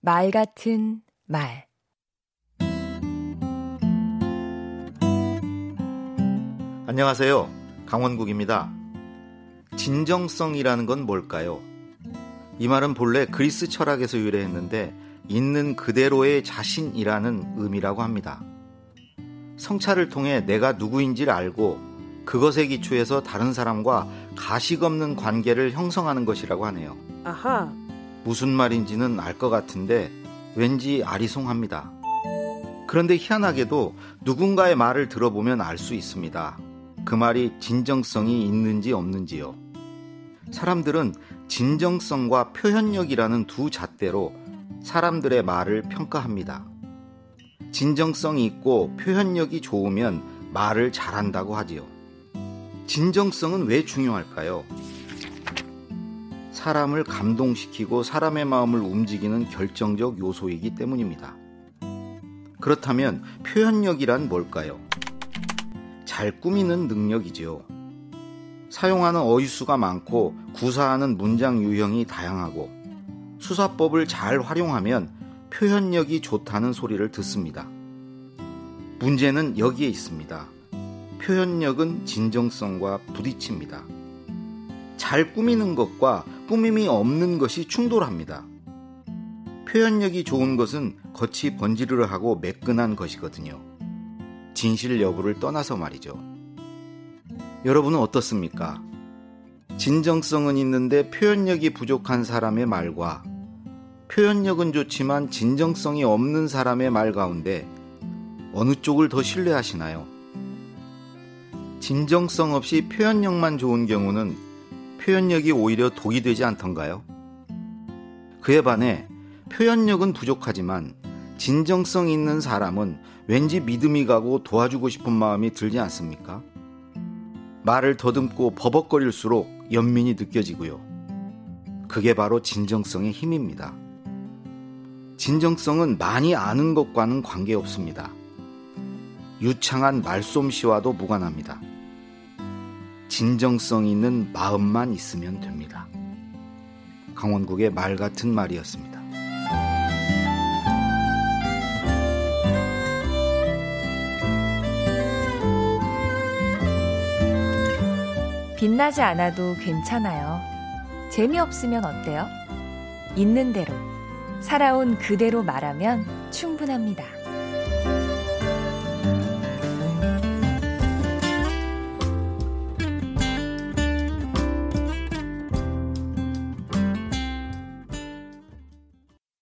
말 같은 말 안녕하세요. 강원국입니다. 진정성이라는 건 뭘까요? 이 말은 본래 그리스 철학에서 유래했는데 있는 그대로의 자신이라는 의미라고 합니다. 성찰을 통해 내가 누구인지를 알고 그것에 기초해서 다른 사람과 가식 없는 관계를 형성하는 것이라고 하네요. 아하. 무슨 말인지는 알 것 같은데 왠지 아리송합니다. 그런데 희한하게도 누군가의 말을 들어보면 알 수 있습니다. 그 말이 진정성이 있는지 없는지요. 사람들은 진정성과 표현력이라는 두 잣대로 사람들의 말을 평가합니다. 진정성이 있고 표현력이 좋으면 말을 잘한다고 하지요. 진정성은 왜 중요할까요? 사람을 감동시키고 사람의 마음을 움직이는 결정적 요소이기 때문입니다. 그렇다면 표현력이란 뭘까요? 잘 꾸미는 능력이지요. 사용하는 어휘수가 많고 구사하는 문장 유형이 다양하고 수사법을 잘 활용하면 표현력이 좋다는 소리를 듣습니다. 문제는 여기에 있습니다. 표현력은 진정성과 부딪힙니다. 잘 꾸미는 것과 꾸밈이 없는 것이 충돌합니다. 표현력이 좋은 것은 겉이 번지르르 하고 매끈한 것이거든요. 진실 여부를 떠나서 말이죠. 여러분은 어떻습니까? 진정성은 있는데 표현력이 부족한 사람의 말과 표현력은 좋지만 진정성이 없는 사람의 말 가운데 어느 쪽을 더 신뢰하시나요? 진정성 없이 표현력만 좋은 경우는 표현력이 오히려 독이 되지 않던가요? 그에 반해 표현력은 부족하지만 진정성 있는 사람은 왠지 믿음이 가고 도와주고 싶은 마음이 들지 않습니까? 말을 더듬고 버벅거릴수록 연민이 느껴지고요. 그게 바로 진정성의 힘입니다. 진정성은 많이 아는 것과는 관계없습니다. 유창한 말솜씨와도 무관합니다. 진정성 있는 마음만 있으면 됩니다. 강원국의 말 같은 말이었습니다. 빛나지 않아도 괜찮아요. 재미없으면 어때요? 있는 대로, 살아온 그대로 말하면 충분합니다.